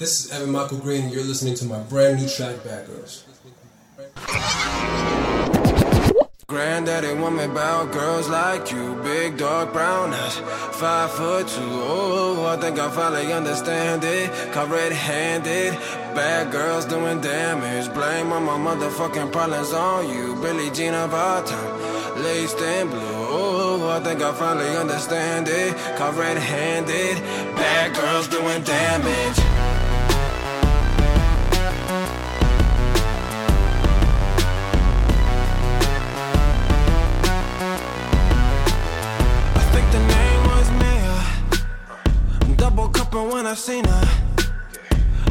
This is Evan Michael Green, and you're listening to my brand new track, Bad Girls. Granddaddy want me about girls like you, big dark brown eyes, five foot two. Oh, I think I finally understand it. Caught red-handed, bad girls doing damage. Blame all my motherfucking problems on you, Billie Jean of our time, laced in blue. Oh, I think I finally understand it. Caught red-handed, bad girls doing damage. I seen her.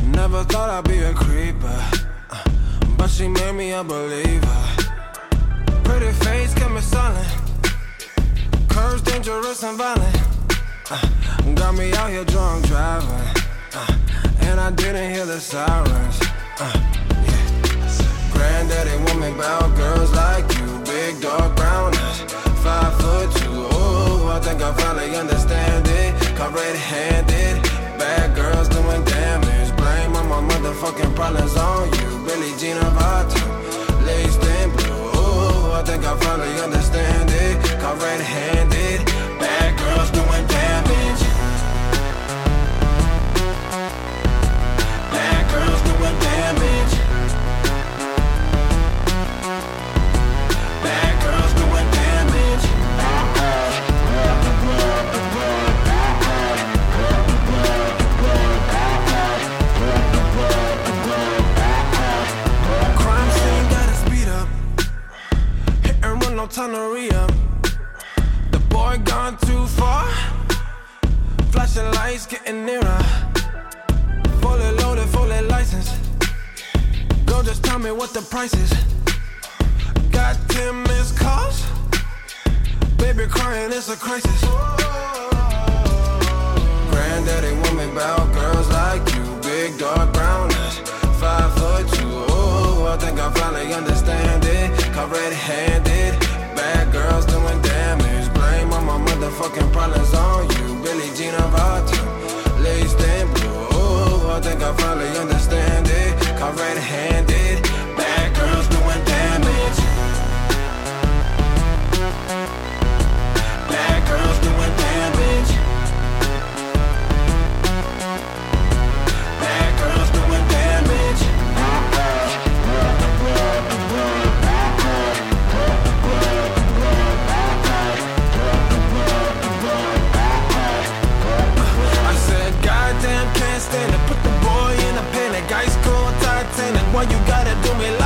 Never thought I'd be a creeper, uh, but she made me a believer. Pretty face kept me silent. Curves dangerous and violent. Uh, got me out here drunk driving, uh, and I didn't hear the sirens. Uh, yeah. Granddaddy me about girls like you, big dark brown eyes, five foot two. Oh, I think I finally understand it. Caught red-handed, bad motherfucking problems on you, Billie Jean our time, laced in blue. Oh, I think I finally understand it. Caught red-handed, bad Lights getting nearer. Fully loaded, fully licensed. Girl, just tell me what the price is. Got 10 missed calls. Baby crying, it's a crisis. Granddaddy want me about girls like you, big dark brown eyes, five foot two. Oh, I think I finally understand it. Caught red-handed, bad I finally understand Why you gotta do me